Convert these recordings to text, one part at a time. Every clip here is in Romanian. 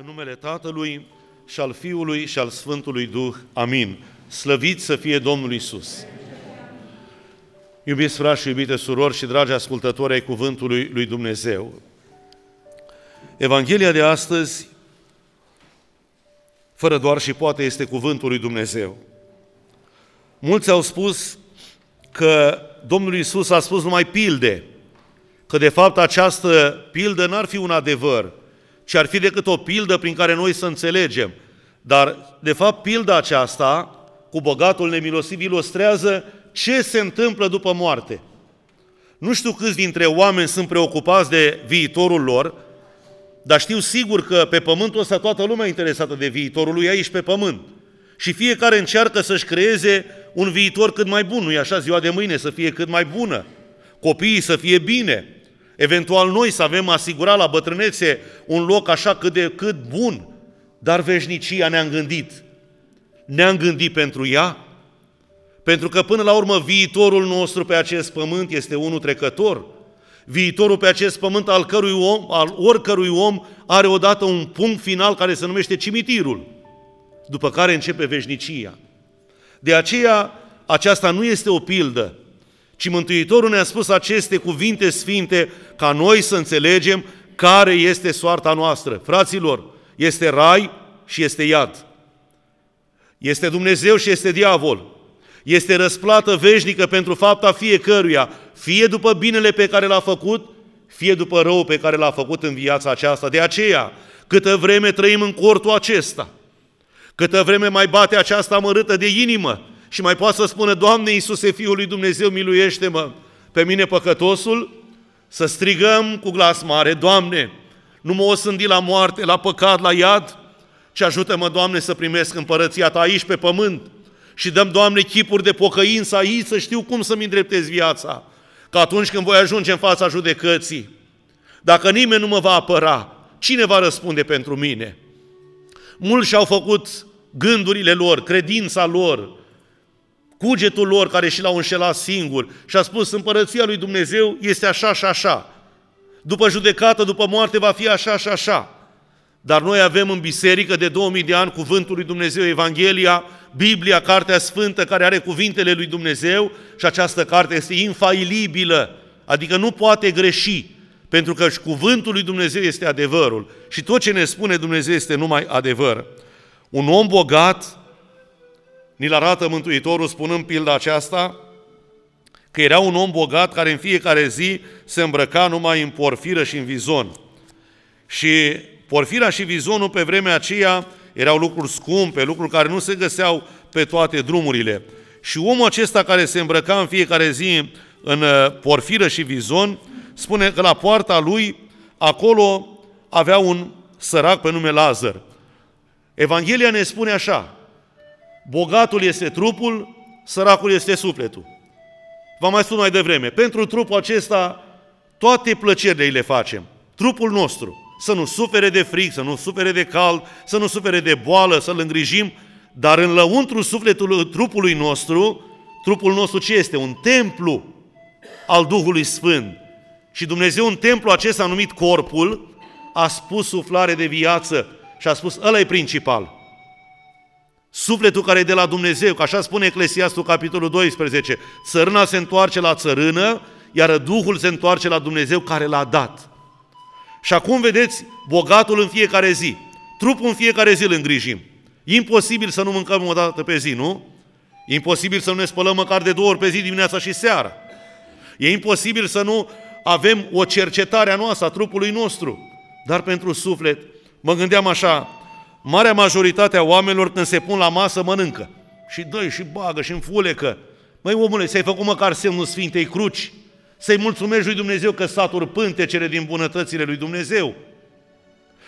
În numele Tatălui și al Fiului și al Sfântului Duh. Amin. Slăvit să fie Domnul Isus. Iubiți frați și iubite surori și dragi ascultători ai Cuvântului lui Dumnezeu. Evanghelia de astăzi, fără doar și poate, este Cuvântul lui Dumnezeu. Mulți au spus că Domnul Isus a spus numai pilde, că de fapt această pildă n-ar fi un adevăr, ci ar fi decât o pildă prin care noi să înțelegem. Dar, de fapt, pilda aceasta cu bogatul nemilosiv ilustrează ce se întâmplă după moarte. Nu știu câți dintre oameni sunt preocupați de viitorul lor, dar știu sigur că pe pământul ăsta toată lumea e interesată de viitorul lui aici pe pământ. Și fiecare încearcă să-și creeze un viitor cât mai bun, nu-i așa? Ziua de mâine să fie cât mai bună, copiii să fie bine, Eventual noi să avem asigurat la bătrânețe un loc așa cât de cât bun, dar veșnicia ne-am gândit. Ne-am gândit pentru ea? Pentru că până la urmă viitorul nostru pe acest pământ este unul trecător. Viitorul pe acest pământ al, cărui om, al oricărui om are odată un punct final care se numește cimitirul, după care începe veșnicia. De aceea, aceasta nu este o pildă, ci Mântuitorul ne-a spus aceste cuvinte sfinte ca noi să înțelegem care este soarta noastră. Fraților, este rai și este iad. Este Dumnezeu și este diavol. Este răsplată veșnică pentru fapta fiecăruia, fie după binele pe care l-a făcut, fie după rău pe care l-a făcut în viața aceasta. De aceea, câtă vreme trăim în cortul acesta, câtă vreme mai bate această amărâtă de inimă, și mai poate să spună, Doamne Iisuse, Fiul lui Dumnezeu, miluiește-mă pe mine păcătosul, să strigăm cu glas mare, Doamne, nu mă osândi la moarte, la păcat, la iad, ci ajută-mă, Doamne, să primesc împărăția Ta aici pe pământ și dăm, Doamne, chipuri de pocăință aici, să știu cum să-mi îndreptez viața, că atunci când voi ajunge în fața judecății, dacă nimeni nu mă va apăra, cine va răspunde pentru mine? Mulți și-au făcut gândurile lor, credința lor, cugetul lor care și l-au înșelat singur și a spus împărăția lui Dumnezeu este așa și așa. După judecată, după moarte va fi așa și așa. Dar noi avem în biserică de 2000 de ani cuvântul lui Dumnezeu, Evanghelia, Biblia, Cartea Sfântă, care are cuvintele lui Dumnezeu și această carte este infailibilă, adică nu poate greși, pentru că și cuvântul lui Dumnezeu este adevărul și tot ce ne spune Dumnezeu este numai adevăr. Un om bogat Ni-l arată Mântuitorul spunând pilda aceasta, că era un om bogat care în fiecare zi se îmbrăca numai în porfiră și în vizon. Și porfira și vizonul pe vremea aceea erau lucruri scumpe, lucruri care nu se găseau pe toate drumurile. Și omul acesta care se îmbrăca în fiecare zi în uh, porfiră și vizon, spune că la poarta lui, acolo avea un sărac pe nume Lazar. Evanghelia ne spune așa, Bogatul este trupul, săracul este sufletul. V-am mai spus mai devreme, pentru trupul acesta toate plăcerile le facem. Trupul nostru, să nu sufere de fric, să nu sufere de cald, să nu sufere de boală, să-l îngrijim, dar în lăuntru sufletului trupului nostru, trupul nostru ce este? Un templu al Duhului Sfânt. Și Dumnezeu în templu acesta numit corpul a spus suflare de viață și a spus, ăla e principal. Sufletul care e de la Dumnezeu, că așa spune Eclesiastul capitolul 12, țărâna se întoarce la țărână, iar Duhul se întoarce la Dumnezeu care l-a dat. Și acum vedeți bogatul în fiecare zi, trupul în fiecare zi îl îngrijim. Imposibil să nu mâncăm o dată pe zi, nu? Imposibil să nu ne spălăm măcar de două ori pe zi, dimineața și seara. E imposibil să nu avem o cercetare a noastră, a trupului nostru. Dar pentru suflet, mă gândeam așa, marea majoritate a oamenilor când se pun la masă mănâncă. Și dă și bagă și înfulecă. Măi omule, ți-ai făcut măcar semnul Sfintei Cruci? Să-i mulțumești lui Dumnezeu că saturi pântecele din bunătățile lui Dumnezeu.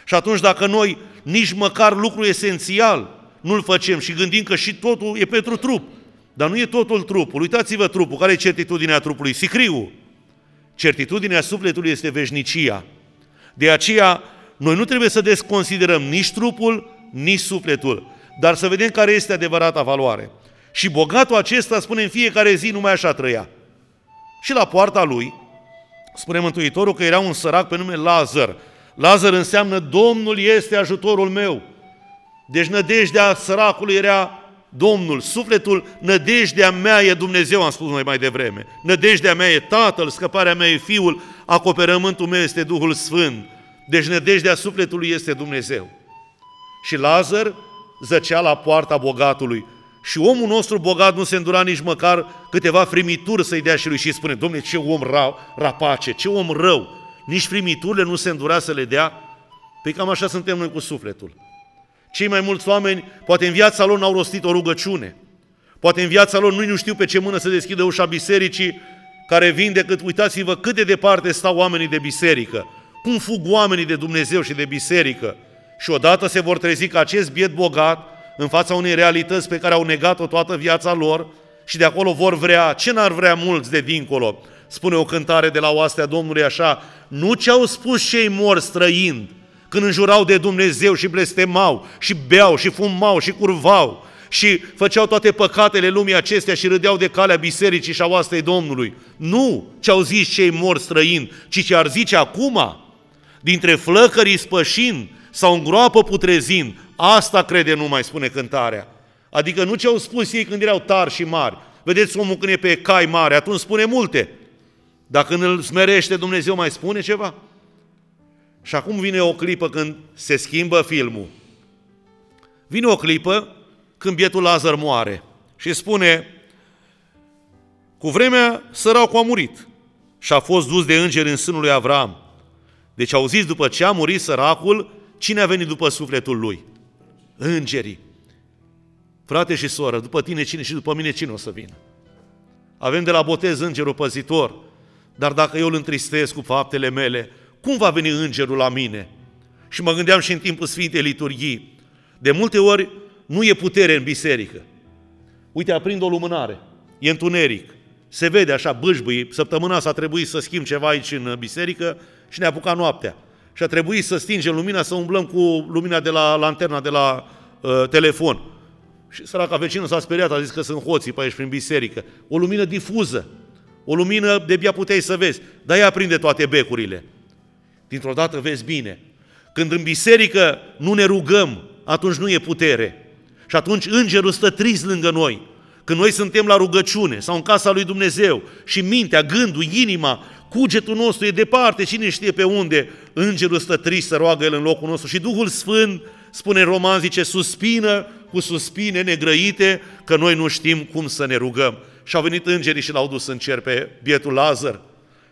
Și atunci dacă noi nici măcar lucru esențial nu-l facem și gândim că și totul e pentru trup, dar nu e totul trupul. Uitați-vă trupul. Care e certitudinea trupului? Sicriu. Certitudinea sufletului este veșnicia. De aceea noi nu trebuie să desconsiderăm nici trupul, nici sufletul, dar să vedem care este adevărata valoare. Și bogatul acesta spune în fiecare zi numai așa trăia. Și la poarta lui, spune Mântuitorul că era un sărac pe nume Lazar. Lazar înseamnă Domnul este ajutorul meu. Deci nădejdea săracului era Domnul, sufletul, nădejdea mea e Dumnezeu, am spus noi mai devreme. Nădejdea mea e Tatăl, scăparea mea e Fiul, acoperământul meu este Duhul Sfânt. Deci nădejdea sufletului este Dumnezeu. Și Lazar zăcea la poarta bogatului. Și omul nostru bogat nu se îndura nici măcar câteva frimituri să-i dea și lui și spune, domne, ce om ra, rapace, ce om rău, nici frimiturile nu se îndura să le dea? Păi cam așa suntem noi cu sufletul. Cei mai mulți oameni, poate în viața lor n-au rostit o rugăciune, poate în viața lor nu, nu știu pe ce mână să deschidă ușa bisericii, care vin decât, uitați-vă cât de departe stau oamenii de biserică, cum fug oamenii de Dumnezeu și de biserică. Și odată se vor trezi că acest biet bogat, în fața unei realități pe care au negat-o toată viața lor, și de acolo vor vrea, ce n-ar vrea mulți de dincolo? Spune o cântare de la oastea Domnului așa, nu ce au spus cei mori străind, când înjurau de Dumnezeu și blestemau, și beau, și fumau, și curvau, și făceau toate păcatele lumii acestea și râdeau de calea bisericii și a oastei Domnului. Nu ce au zis cei mori străind, ci ce ar zice acum, dintre flăcării spășind sau în groapă putrezind, asta crede nu mai spune cântarea. Adică nu ce au spus ei când erau tari și mari. Vedeți omul când e pe cai mare, atunci spune multe. Dar când îl smerește Dumnezeu mai spune ceva? Și acum vine o clipă când se schimbă filmul. Vine o clipă când bietul Lazar moare și spune, cu vremea săracul a murit și a fost dus de îngeri în sânul lui Avram. Deci au zis după ce a murit săracul, cine a venit după sufletul lui? Îngerii. Frate și soră, după tine cine și după mine cine o să vină? Avem de la botez îngerul păzitor, dar dacă eu îl întristez cu faptele mele, cum va veni îngerul la mine? Și mă gândeam și în timpul Sfintei Liturghii. De multe ori nu e putere în biserică. Uite, aprind o lumânare, e întuneric, se vede așa bâșbâi, săptămâna asta a trebuit să schimb ceva aici în biserică și ne apucat noaptea. Și a trebuit să stingem lumina, să umblăm cu lumina de la lanterna de la uh, telefon. Și săraca vecină s-a speriat, a zis că sunt hoții pe aici prin biserică. O lumină difuză, o lumină de bia puteai să vezi, dar ea aprinde toate becurile. Dintr-o dată vezi bine. Când în biserică nu ne rugăm, atunci nu e putere. Și atunci îngerul stă trist lângă noi. Când noi suntem la rugăciune sau în casa lui Dumnezeu și mintea, gândul, inima, cugetul nostru e departe, cine știe pe unde, îngerul stă trist să roagă el în locul nostru și Duhul Sfânt, spune în roman, zice, suspină cu suspine negrăite că noi nu știm cum să ne rugăm. Și au venit îngerii și l-au dus în cer pe bietul Lazar.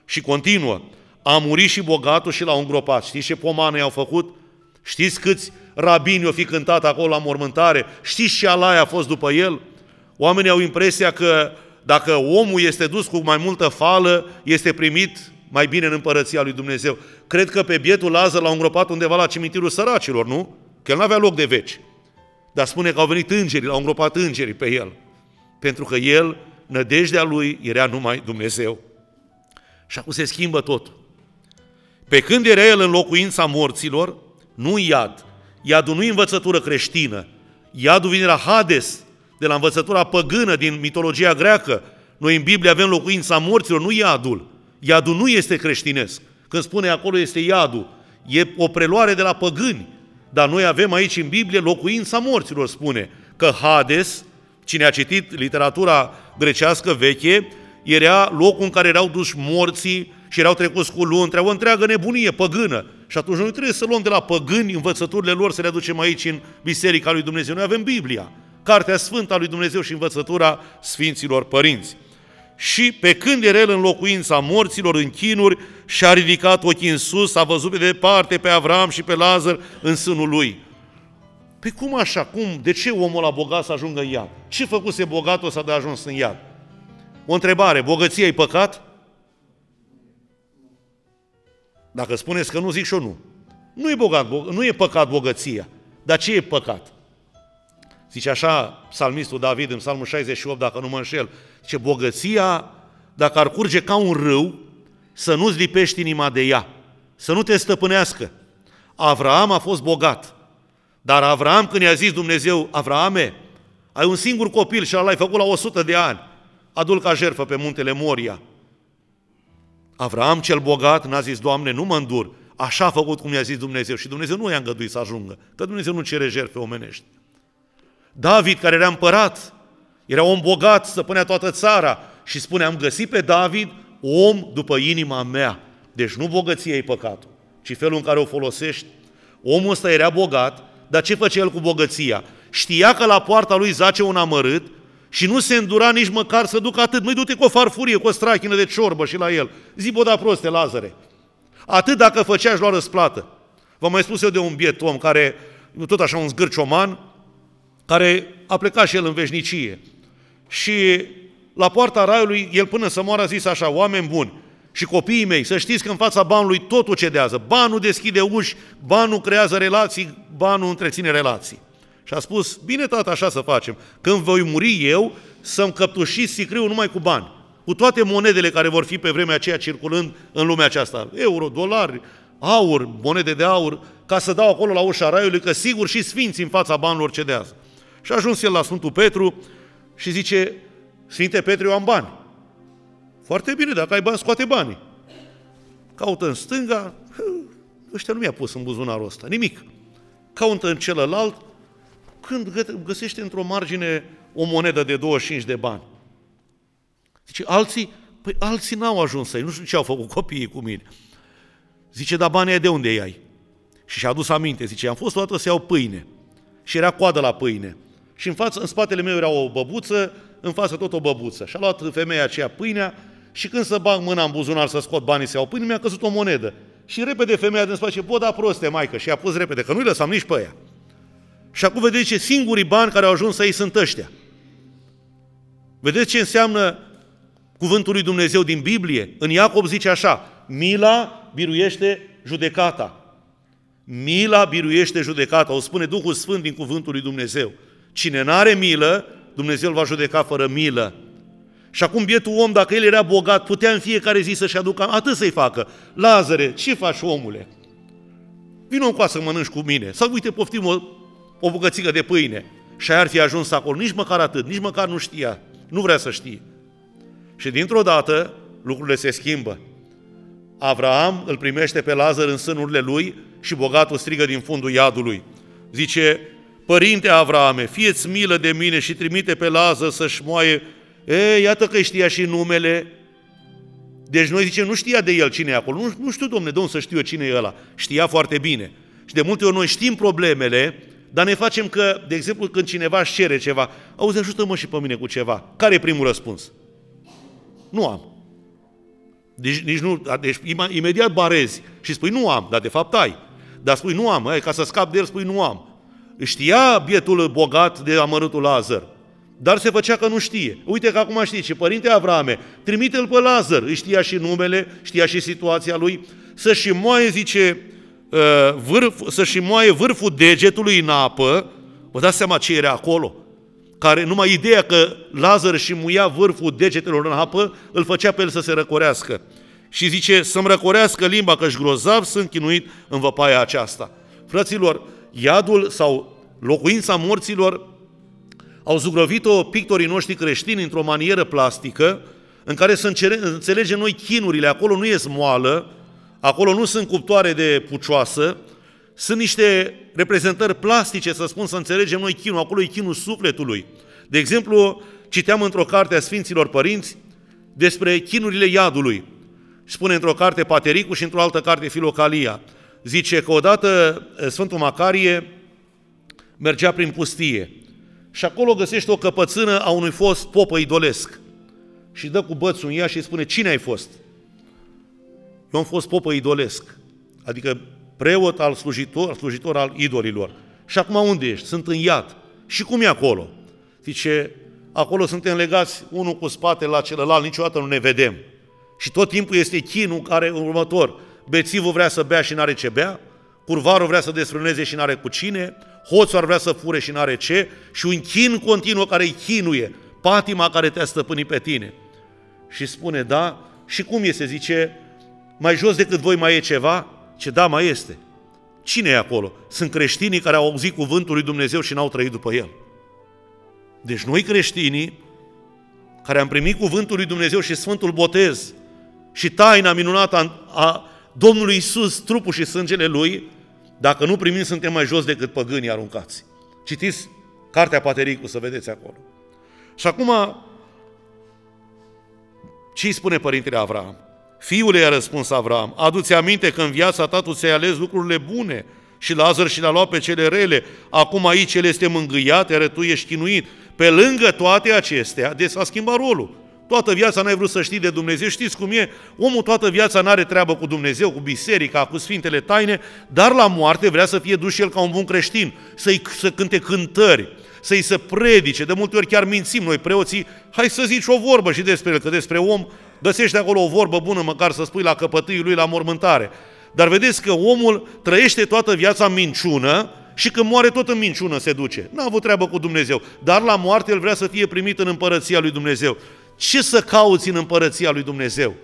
Și continuă, a murit și bogatul și l-au îngropat. Știți ce pomană i-au făcut? Știți câți rabini au fi cântat acolo la mormântare? Știți ce alaia a fost după el? Oamenii au impresia că dacă omul este dus cu mai multă fală, este primit mai bine în împărăția lui Dumnezeu. Cred că pe bietul Lazar l-au îngropat undeva la cimitirul săracilor, nu? Că el nu avea loc de veci. Dar spune că au venit îngerii, l-au îngropat îngerii pe el. Pentru că el, nădejdea lui, era numai Dumnezeu. Și acum se schimbă totul. Pe când era el în locuința morților, nu iad. Iadul nu e învățătură creștină. Iadul vine la Hades, de la învățătura păgână din mitologia greacă. Noi în Biblie avem locuința morților, nu iadul. Iadul nu este creștinesc. Când spune acolo este iadul, e o preluare de la păgâni. Dar noi avem aici în Biblie locuința morților, spune că Hades, cine a citit literatura grecească veche, era locul în care erau duși morții și erau trecuți cu luntre, o întreagă nebunie păgână. Și atunci noi trebuie să luăm de la păgâni învățăturile lor, să le aducem aici în Biserica lui Dumnezeu. Noi avem Biblia, Cartea Sfântă a lui Dumnezeu și învățătura Sfinților Părinți. Și pe când era el în locuința morților în chinuri, și-a ridicat ochii în sus, a văzut pe departe pe Avram și pe Lazar în sânul lui. Păi cum așa? Cum? De ce omul la bogat să ajungă în iad? Ce făcuse bogatul să de ajuns în iad? O întrebare, bogăția e păcat? Dacă spuneți că nu, zic și eu nu. Nu e, bogat, nu e păcat bogăția. Dar ce e păcat? Zice așa psalmistul David în psalmul 68, dacă nu mă înșel, zice, bogăția, dacă ar curge ca un râu, să nu-ți lipești inima de ea, să nu te stăpânească. Avraam a fost bogat, dar Avraam când i-a zis Dumnezeu, Avraame, ai un singur copil și l-ai făcut la 100 de ani, adul ca jertfă pe muntele Moria. Avraam cel bogat n-a zis, Doamne, nu mă îndur, Așa a făcut cum i-a zis Dumnezeu și Dumnezeu nu i-a îngăduit să ajungă, că Dumnezeu nu cere jertfe omenești. David, care era împărat, era om bogat, stăpânea toată țara și spune, am găsit pe David om după inima mea. Deci nu bogăția e păcatul, ci felul în care o folosești. Omul ăsta era bogat, dar ce făcea el cu bogăția? Știa că la poarta lui zace un amărât și nu se îndura nici măcar să ducă atât. Măi, du-te cu o farfurie, cu o strachină de ciorbă și la el. Zi, bă, da proste, Lazare. Atât dacă făcea și lua răsplată. V-am mai spus eu de un biet om care, tot așa un zgârcioman, care a plecat și el în veșnicie. Și la poarta raiului, el până să moară a zis așa, oameni buni, și copiii mei, să știți că în fața banului totul cedează. Banul deschide uși, banul creează relații, banul întreține relații. Și a spus, bine tată, așa să facem. Când voi muri eu, să-mi căptușiți sicriul numai cu bani. Cu toate monedele care vor fi pe vremea aceea circulând în lumea aceasta. Euro, dolari, aur, monede de aur, ca să dau acolo la ușa raiului, că sigur și sfinții în fața banilor cedează. Și a ajuns el la Sfântul Petru și zice, Sfinte Petru, eu am bani. Foarte bine, dacă ai bani, scoate banii. Caută în stânga, ăștia nu mi-a pus în buzunarul ăsta, nimic. Caută în celălalt, când găsește într-o margine o monedă de 25 de bani. Zice, alții, păi alții n-au ajuns să nu știu ce au făcut copiii cu mine. Zice, dar banii de unde ai? Și și-a adus aminte, zice, am fost o dată să iau pâine. Și era coadă la pâine. Și în, față, în spatele meu era o băbuță, în față tot o băbuță. Și a luat femeia aceea pâinea și când să bag mâna în buzunar să scot banii să iau pâine, mi-a căzut o monedă. Și repede femeia din spate, bă, da proste, maică, și a pus repede, că nu-i lăsam nici pe ea. Și acum vedeți ce singurii bani care au ajuns să ei sunt ăștia. Vedeți ce înseamnă cuvântul lui Dumnezeu din Biblie? În Iacob zice așa, mila biruiește judecata. Mila biruiește judecata, o spune Duhul Sfânt din cuvântul lui Dumnezeu. Cine n-are milă, Dumnezeu îl va judeca fără milă. Și acum bietul om, dacă el era bogat, putea în fiecare zi să-și aducă, atât să-i facă. Lazare, ce faci omule? Vino cu să mănânci cu mine. Sau uite, poftim o, o bucățică de pâine. Și ar fi ajuns acolo, nici măcar atât, nici măcar nu știa. Nu vrea să știe. Și dintr-o dată, lucrurile se schimbă. Avraam îl primește pe Lazar în sânurile lui și bogatul strigă din fundul iadului. Zice, Părinte Avrame, fieți milă de mine și trimite pe Lazar să-și moaie. E, iată că știa și numele. Deci noi zicem, nu știa de el cine e acolo. Nu, nu știu, domne, de unde să știu eu cine e ăla. Știa foarte bine. Și de multe ori noi știm problemele, dar ne facem că, de exemplu, când cineva își cere ceva, auzi, ajută-mă și pe mine cu ceva. Care e primul răspuns? Nu am. Deci, nici nu, deci imediat barezi și spui nu am, dar de fapt ai. Dar spui nu am, ai, ca să scap de el spui nu am. Știa bietul bogat de amărâtul Lazar, dar se făcea că nu știe. Uite că acum știi ce, părinte Avrame, trimite-l pe Lazar, îi știa și numele, știa și situația lui, să-și moaie, zice, uh, vârf, să-și moaie vârful degetului în apă, vă dați seama ce era acolo? Care numai ideea că Lazar și muia vârful degetelor în apă, îl făcea pe el să se răcorească. Și zice, să-mi răcorească limba, că-și grozav sunt chinuit în văpaia aceasta. Fraților, iadul sau locuința morților au zugrăvit-o pictorii noștri creștini într-o manieră plastică, în care să înțelegem noi chinurile. Acolo nu e moală, acolo nu sunt cuptoare de pucioasă, sunt niște reprezentări plastice, să spun, să înțelegem noi chinul. Acolo e chinul sufletului. De exemplu, citeam într-o carte a Sfinților Părinți despre chinurile iadului. Spune într-o carte Patericu și într-o altă carte Filocalia zice că odată Sfântul Macarie mergea prin pustie și acolo găsește o căpățână a unui fost popă idolesc și dă cu bățul în ea și îi spune, cine ai fost? Eu am fost popă idolesc, adică preot al slujitor, slujitor al idolilor. Și acum unde ești? Sunt în iad. Și cum e acolo? Zice, acolo suntem legați unul cu spatele la celălalt, niciodată nu ne vedem. Și tot timpul este chinul care următor bețivul vrea să bea și n-are ce bea, curvarul vrea să desfrâneze și n-are cu cine, hoțul ar vrea să fure și n-are ce, și un chin continuă care îi chinuie, patima care te-a stăpânit pe tine. Și spune, da, și cum este? Zice, mai jos decât voi mai e ceva? Ce da, mai este. Cine e acolo? Sunt creștinii care au auzit cuvântul lui Dumnezeu și n-au trăit după el. Deci noi creștinii, care am primit cuvântul lui Dumnezeu și Sfântul Botez și taina minunată a, a Domnului Isus, trupul și sângele Lui, dacă nu primim, suntem mai jos decât păgânii aruncați. Citiți Cartea Patericu, să vedeți acolo. Și acum, ce îi spune Părintele Avram? Fiul i-a răspuns Avram, adu-ți aminte că în viața ta tu ți-ai ales lucrurile bune și Lazar și le-a luat pe cele rele. Acum aici el este mângâiat, iar tu ești chinuit. Pe lângă toate acestea, de s-a schimbat rolul. Toată viața n-ai vrut să știi de Dumnezeu. Știți cum e? Omul toată viața n-are treabă cu Dumnezeu, cu biserica, cu Sfintele Taine, dar la moarte vrea să fie dus și el ca un bun creștin, să-i, să cânte cântări, să-i se predice. De multe ori chiar mințim noi preoții, hai să zici o vorbă și despre el, că despre om găsești acolo o vorbă bună, măcar să spui la căpătâiul lui la mormântare. Dar vedeți că omul trăiește toată viața în minciună și când moare tot în minciună se duce. N-a avut treabă cu Dumnezeu, dar la moarte el vrea să fie primit în împărăția lui Dumnezeu. Ce să cauți în împărăția lui Dumnezeu?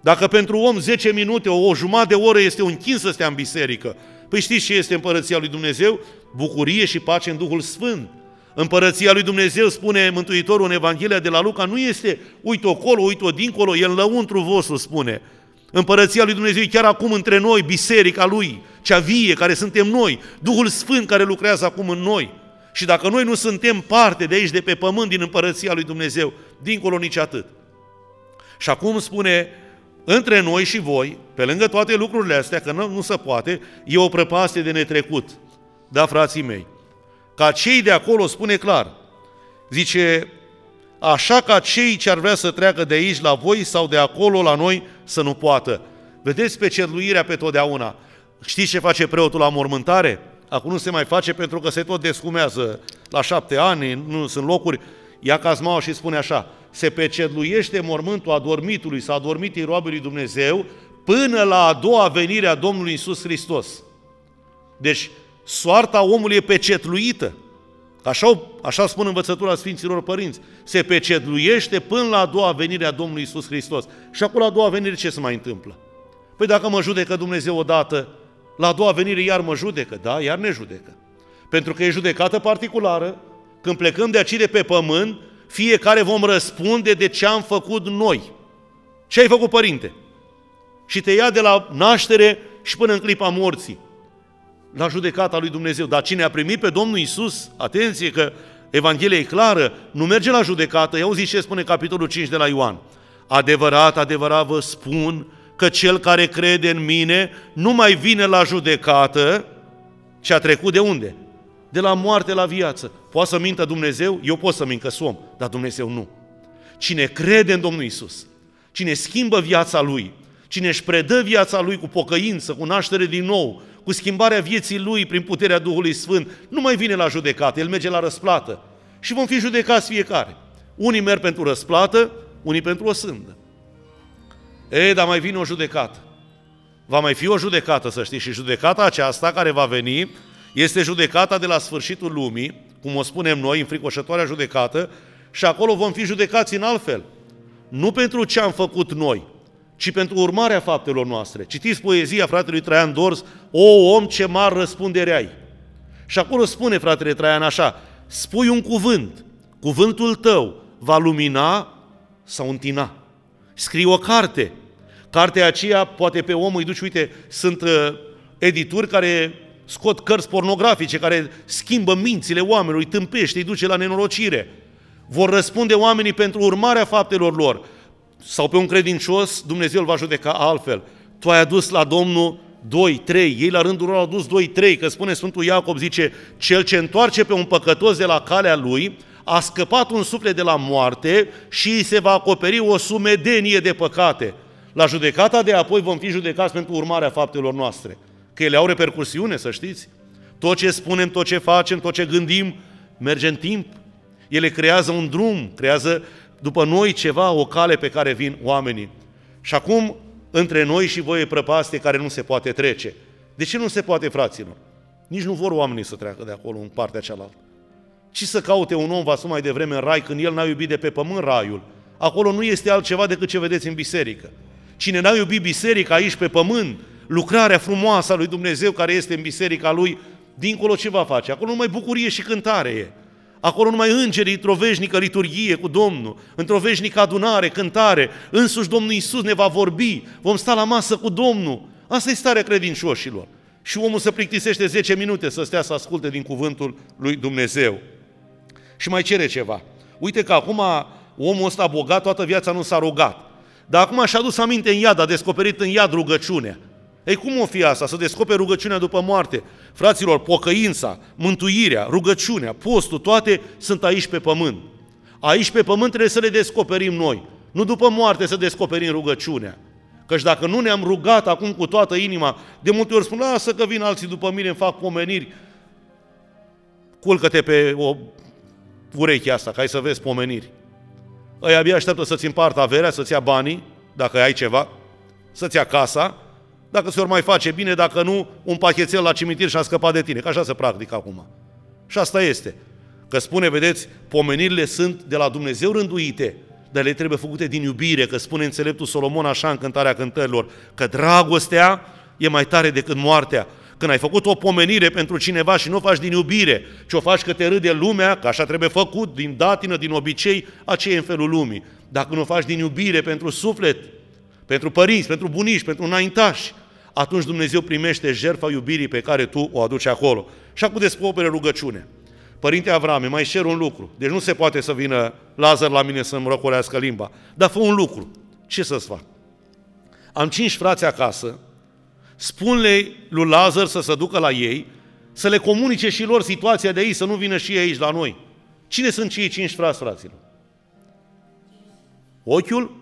Dacă pentru om 10 minute, o, o jumătate de oră este un chin să stea în biserică, păi știți ce este împărăția lui Dumnezeu? Bucurie și pace în Duhul Sfânt. Împărăția lui Dumnezeu, spune Mântuitorul în Evanghelia de la Luca, nu este uite acolo, uite dincolo, e în lăuntru vostru, spune. Împărăția lui Dumnezeu e chiar acum între noi, biserica lui, cea vie care suntem noi, Duhul Sfânt care lucrează acum în noi. Și dacă noi nu suntem parte de aici, de pe pământ, din împărăția lui Dumnezeu, dincolo nici atât. Și acum spune, între noi și voi, pe lângă toate lucrurile astea, că nu, nu se poate, e o prăpastie de netrecut. Da, frații mei? Ca cei de acolo spune clar, zice, așa ca cei ce ar vrea să treacă de aici la voi sau de acolo la noi să nu poată. Vedeți pe cerluirea pe totdeauna. Știți ce face preotul la mormântare? Acum nu se mai face pentru că se tot descumează la șapte ani, nu sunt locuri. Ia cazmaua și spune așa, se pecetluiește mormântul adormitului sau adormitei roabului Dumnezeu până la a doua venire a Domnului Isus Hristos. Deci, soarta omului e pecetluită. Așa, așa spun învățătura Sfinților Părinți. Se pecetluiește până la a doua venire a Domnului Isus Hristos. Și acolo la a doua venire ce se mai întâmplă? Păi dacă mă judecă Dumnezeu odată, la a doua venire iar mă judecă, da, iar ne judecă. Pentru că e judecată particulară, când plecăm de aici de pe pământ, fiecare vom răspunde de ce am făcut noi. Ce ai făcut, părinte? Și te ia de la naștere și până în clipa morții. La judecata lui Dumnezeu. Dar cine a primit pe Domnul Isus, atenție că Evanghelia e clară, nu merge la judecată. Ia zice ce spune capitolul 5 de la Ioan. Adevărat, adevărat vă spun că cel care crede în mine nu mai vine la judecată, ci a trecut de unde? De la moarte la viață. Poate să mintă Dumnezeu? Eu pot să mint că om, dar Dumnezeu nu. Cine crede în Domnul Isus, cine schimbă viața lui, cine își predă viața lui cu pocăință, cu naștere din nou, cu schimbarea vieții lui prin puterea Duhului Sfânt, nu mai vine la judecată, el merge la răsplată. Și vom fi judecați fiecare. Unii merg pentru răsplată, unii pentru o sândă. E, dar mai vine o judecată. Va mai fi o judecată, să știți, și judecata aceasta care va veni este judecata de la sfârșitul lumii, cum o spunem noi, înfricoșătoarea judecată, și acolo vom fi judecați în altfel. Nu pentru ce am făcut noi, ci pentru urmarea faptelor noastre. Citiți poezia fratelui Traian Dors, O om ce mare răspundere ai. Și acolo spune fratele Traian așa, spui un cuvânt, cuvântul tău va lumina sau întina. Scrii o carte. Cartea aceea, poate pe om îi duci, uite, sunt uh, edituri care scot cărți pornografice, care schimbă mințile oamenilor, îi tâmpește, îi duce la nenorocire. Vor răspunde oamenii pentru urmarea faptelor lor. Sau pe un credincios, Dumnezeu îl va judeca altfel. Tu ai adus la Domnul 2, 3, ei la rândul lor au adus 2, 3, că spune Sfântul Iacob, zice, cel ce întoarce pe un păcătos de la calea lui, a scăpat un suflet de la moarte și îi se va acoperi o sumedenie de păcate. La judecata de apoi vom fi judecați pentru urmarea faptelor noastre. Că ele au repercursiune, să știți. Tot ce spunem, tot ce facem, tot ce gândim, merge în timp. Ele creează un drum, creează după noi ceva, o cale pe care vin oamenii. Și acum, între noi și voi e prăpastie care nu se poate trece. De ce nu se poate, fraților? Nici nu vor oamenii să treacă de acolo în partea cealaltă. Și să caute un om, va mai devreme, în rai, când el n-a iubit de pe pământ raiul. Acolo nu este altceva decât ce vedeți în biserică. Cine n-a iubit biserica aici pe pământ, lucrarea frumoasă a lui Dumnezeu care este în biserica lui, dincolo ce va face? Acolo numai bucurie și cântare e. Acolo numai îngerii într-o veșnică liturghie cu Domnul, într-o veșnică adunare, cântare, însuși Domnul Iisus ne va vorbi, vom sta la masă cu Domnul. Asta e starea credincioșilor. Și omul se plictisește 10 minute să stea să asculte din cuvântul lui Dumnezeu. Și mai cere ceva. Uite că acum omul ăsta bogat, toată viața nu s-a rugat. Dar acum și-a dus aminte în iad, a descoperit în iad rugăciunea. Ei, cum o fi asta? Să descoperi rugăciunea după moarte. Fraților, pocăința, mântuirea, rugăciunea, postul, toate sunt aici pe pământ. Aici pe pământ trebuie să le descoperim noi. Nu după moarte să descoperim rugăciunea. Căci dacă nu ne-am rugat acum cu toată inima, de multe ori spun, lasă că vin alții după mine, îmi fac pomeniri. Culcă-te pe o ureche asta, ca să vezi pomeniri. Îi abia așteaptă să-ți împartă averea, să-ți ia banii, dacă ai ceva, să-ți ia casa, dacă se ori mai face bine, dacă nu, un pachetel la cimitir și a scăpat de tine, că așa se practică acum. Și asta este. Că spune, vedeți, pomenirile sunt de la Dumnezeu rânduite, dar le trebuie făcute din iubire, că spune înțeleptul Solomon așa în cântarea cântărilor, că dragostea e mai tare decât moartea. Când ai făcut o pomenire pentru cineva și nu o faci din iubire, ci o faci că te râde lumea, că așa trebuie făcut, din datină, din obicei, aceea e în felul lumii. Dacă nu o faci din iubire pentru suflet, pentru părinți, pentru bunici, pentru înaintași, atunci Dumnezeu primește jertfa iubirii pe care tu o aduci acolo. Și acum descopere rugăciune. Părinte Avrame, mai cer un lucru. Deci nu se poate să vină Lazar la mine să-mi răcolească limba. Dar fă un lucru. Ce să-ți fac? Am cinci frați acasă, spun-le lui Lazar să se ducă la ei, să le comunice și lor situația de aici, să nu vină și ei aici la noi. Cine sunt cei cinci frați, fraților? Ochiul,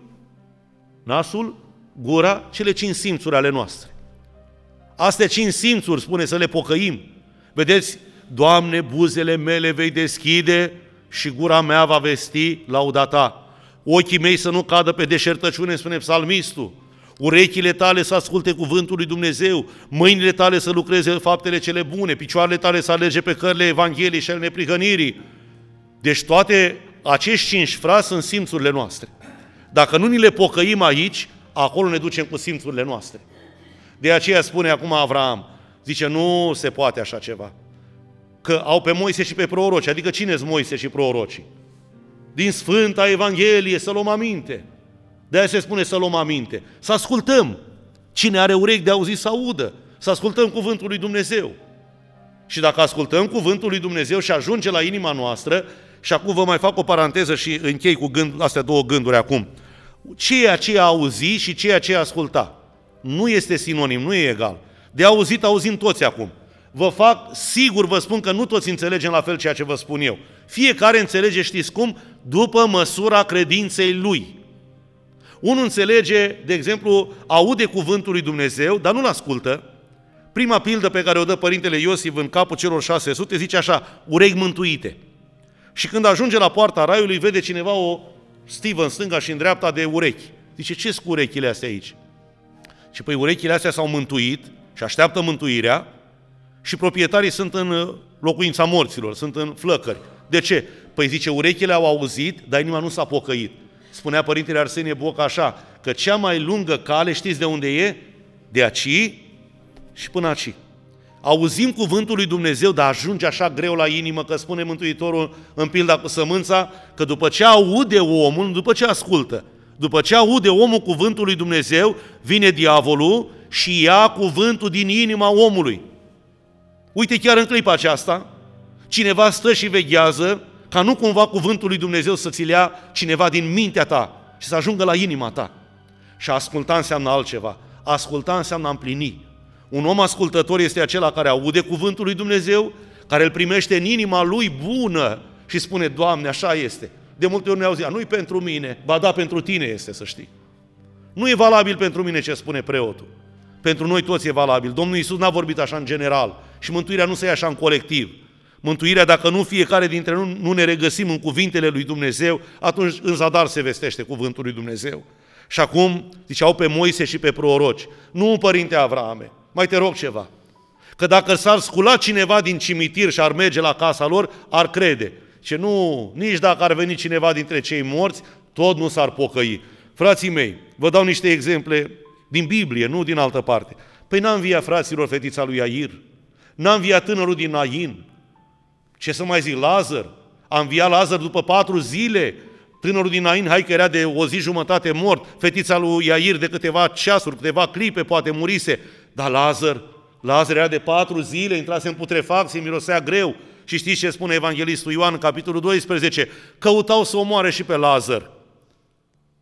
nasul, gura, cele cinci simțuri ale noastre. Astea cinci simțuri, spune, să le pocăim. Vedeți, Doamne, buzele mele vei deschide și gura mea va vesti lauda Ta. Ochii mei să nu cadă pe deșertăciune, spune psalmistul. Urechile tale să asculte cuvântul lui Dumnezeu, mâinile tale să lucreze faptele cele bune, picioarele tale să alerge pe cările Evangheliei și ale neprihănirii. Deci toate acești cinci frați sunt simțurile noastre. Dacă nu ni le pocăim aici, acolo ne ducem cu simțurile noastre. De aceea spune acum Avram, zice, nu se poate așa ceva. Că au pe Moise și pe proroci, adică cine sunt Moise și prorocii? Din Sfânta Evanghelie să luăm aminte. De aia se spune să luăm aminte. Să ascultăm. Cine are urechi de auzit să audă. Să ascultăm cuvântul lui Dumnezeu. Și dacă ascultăm cuvântul lui Dumnezeu și ajunge la inima noastră, și acum vă mai fac o paranteză și închei cu gând, astea două gânduri acum. Ceea ce a auzit și ceea ce a ascultat. Nu este sinonim, nu e egal. De auzit auzim toți acum. Vă fac, sigur vă spun că nu toți înțelegem la fel ceea ce vă spun eu. Fiecare înțelege, știți cum? După măsura credinței lui. Unul înțelege, de exemplu, aude cuvântul lui Dumnezeu, dar nu-l ascultă. Prima pildă pe care o dă Părintele Iosif în capul celor 600 zice așa, urechi mântuite. Și când ajunge la poarta raiului, vede cineva o stivă în stânga și în dreapta de urechi. Zice, ce cu urechile astea aici? Și păi urechile astea s-au mântuit și așteaptă mântuirea și proprietarii sunt în uh, locuința morților, sunt în flăcări. De ce? Păi zice, urechile au auzit, dar inima nu s-a pocăit. Spunea Părintele Arsenie Boc așa, că cea mai lungă cale, știți de unde e? De aici și până aici. Auzim cuvântul lui Dumnezeu, dar ajunge așa greu la inimă că spune Mântuitorul în pilda cu sămânța, că după ce aude omul, după ce ascultă, după ce aude omul cuvântul lui Dumnezeu, vine diavolul și ia cuvântul din inima omului. Uite chiar în clipa aceasta, cineva stă și veghează ca nu cumva cuvântul lui Dumnezeu să ți ia cineva din mintea ta și să ajungă la inima ta. Și a asculta înseamnă altceva. A asculta înseamnă a împlini. Un om ascultător este acela care aude cuvântul lui Dumnezeu, care îl primește în inima lui bună și spune, Doamne, așa este. De multe ori ne auzim, nu-i pentru mine, ba da, pentru tine este, să știi. Nu e valabil pentru mine ce spune preotul. Pentru noi toți e valabil. Domnul Iisus n-a vorbit așa în general și mântuirea nu se ia așa în colectiv. Mântuirea, dacă nu fiecare dintre noi nu ne regăsim în cuvintele lui Dumnezeu, atunci în zadar se vestește cuvântul lui Dumnezeu. Și acum ziceau pe Moise și pe proroci, nu părinte Avrame, mai te rog ceva. Că dacă s-ar scula cineva din cimitir și ar merge la casa lor, ar crede. Ce nu, nici dacă ar veni cineva dintre cei morți, tot nu s-ar pocăi. Frații mei, vă dau niște exemple din Biblie, nu din altă parte. Păi n-a înviat fraților fetița lui Air, n-a înviat tânărul din Nain, ce să mai zic, Lazar, a înviat Lazar după patru zile, Tânărul din Nain, hai că era de o zi jumătate mort, fetița lui Iair de câteva ceasuri, câteva clipe, poate murise, dar Lazar, Lazar era de patru zile, intrase în putrefacție, mirosea greu. Și știți ce spune Evanghelistul Ioan în capitolul 12? Căutau să omoare și pe Lazar.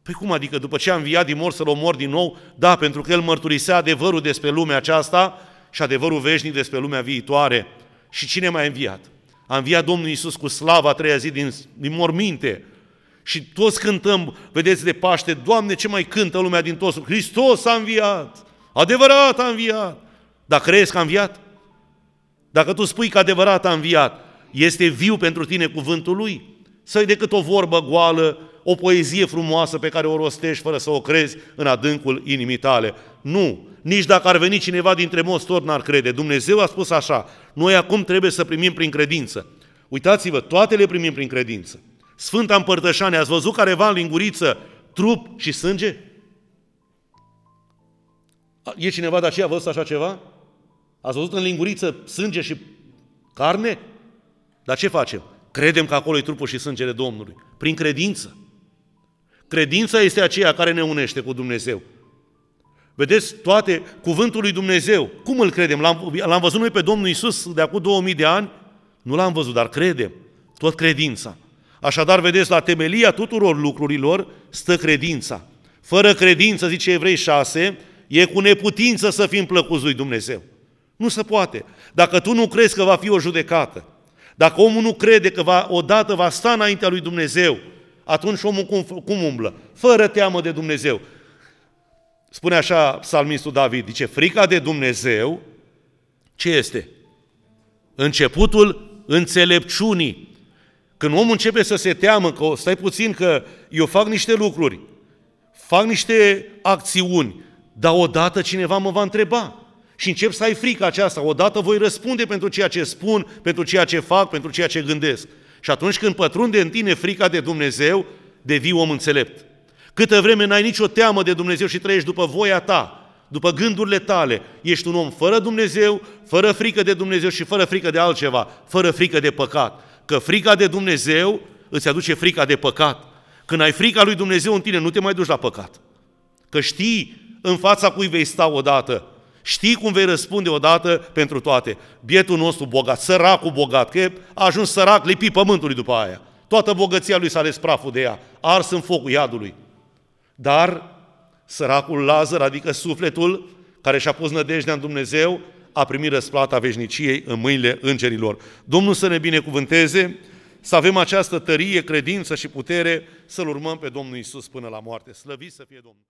Păi cum adică după ce a înviat din mor să-l omor din nou? Da, pentru că el mărturisea adevărul despre lumea aceasta și adevărul veșnic despre lumea viitoare. Și cine mai a înviat? A înviat Domnul Iisus cu slava a treia zi din, din morminte. Și toți cântăm, vedeți, de Paște, Doamne, ce mai cântă lumea din toți? Hristos a înviat! Adevărat a înviat! Dar crezi că a înviat? Dacă tu spui că adevărat a înviat, este viu pentru tine cuvântul lui? Să decât o vorbă goală, o poezie frumoasă pe care o rostești fără să o crezi în adâncul inimii tale. Nu, nici dacă ar veni cineva dintre moți, tot n-ar crede. Dumnezeu a spus așa, noi acum trebuie să primim prin credință. Uitați-vă, toate le primim prin credință. Sfânta Împărtășane, ați văzut careva în linguriță trup și sânge? E cineva de aceea văzut așa ceva? Ați văzut în linguriță sânge și carne? Dar ce facem? Credem că acolo e trupul și sângele Domnului. Prin credință. Credința este aceea care ne unește cu Dumnezeu. Vedeți, toate, cuvântul lui Dumnezeu, cum îl credem? L-am, l-am văzut noi pe Domnul Isus de acum 2000 de ani? Nu l-am văzut, dar credem. Tot credința. Așadar, vedeți, la temelia tuturor lucrurilor stă credința. Fără credință, zice Evrei 6, e cu neputință să fim plăcuți lui Dumnezeu. Nu se poate. Dacă tu nu crezi că va fi o judecată, dacă omul nu crede că va, odată va sta înaintea lui Dumnezeu, atunci omul cum, cum umblă? Fără teamă de Dumnezeu. Spune așa psalmistul David, zice, frica de Dumnezeu, ce este? Începutul înțelepciunii. Când omul începe să se teamă că, stai puțin, că eu fac niște lucruri, fac niște acțiuni, dar odată cineva mă va întreba. Și încep să ai frică aceasta. Odată voi răspunde pentru ceea ce spun, pentru ceea ce fac, pentru ceea ce gândesc. Și atunci când pătrunde în tine frica de Dumnezeu, devii om înțelept. Câtă vreme n-ai nicio teamă de Dumnezeu și trăiești după voia ta, după gândurile tale, ești un om fără Dumnezeu, fără frică de Dumnezeu și fără frică de altceva, fără frică de păcat. Că frica de Dumnezeu îți aduce frica de păcat. Când ai frica lui Dumnezeu în tine, nu te mai duci la păcat. Că știi în fața cui vei sta odată Știi cum vei răspunde odată pentru toate. Bietul nostru bogat, săracul bogat, că a ajuns sărac, lipi pământului după aia. Toată bogăția lui s-a ales praful de ea, ars în focul iadului. Dar săracul Lazar, adică sufletul care și-a pus nădejdea în Dumnezeu, a primit răsplata veșniciei în mâinile îngerilor. Domnul să ne binecuvânteze, să avem această tărie, credință și putere să-L urmăm pe Domnul Isus până la moarte. Slăvit să fie Domnul!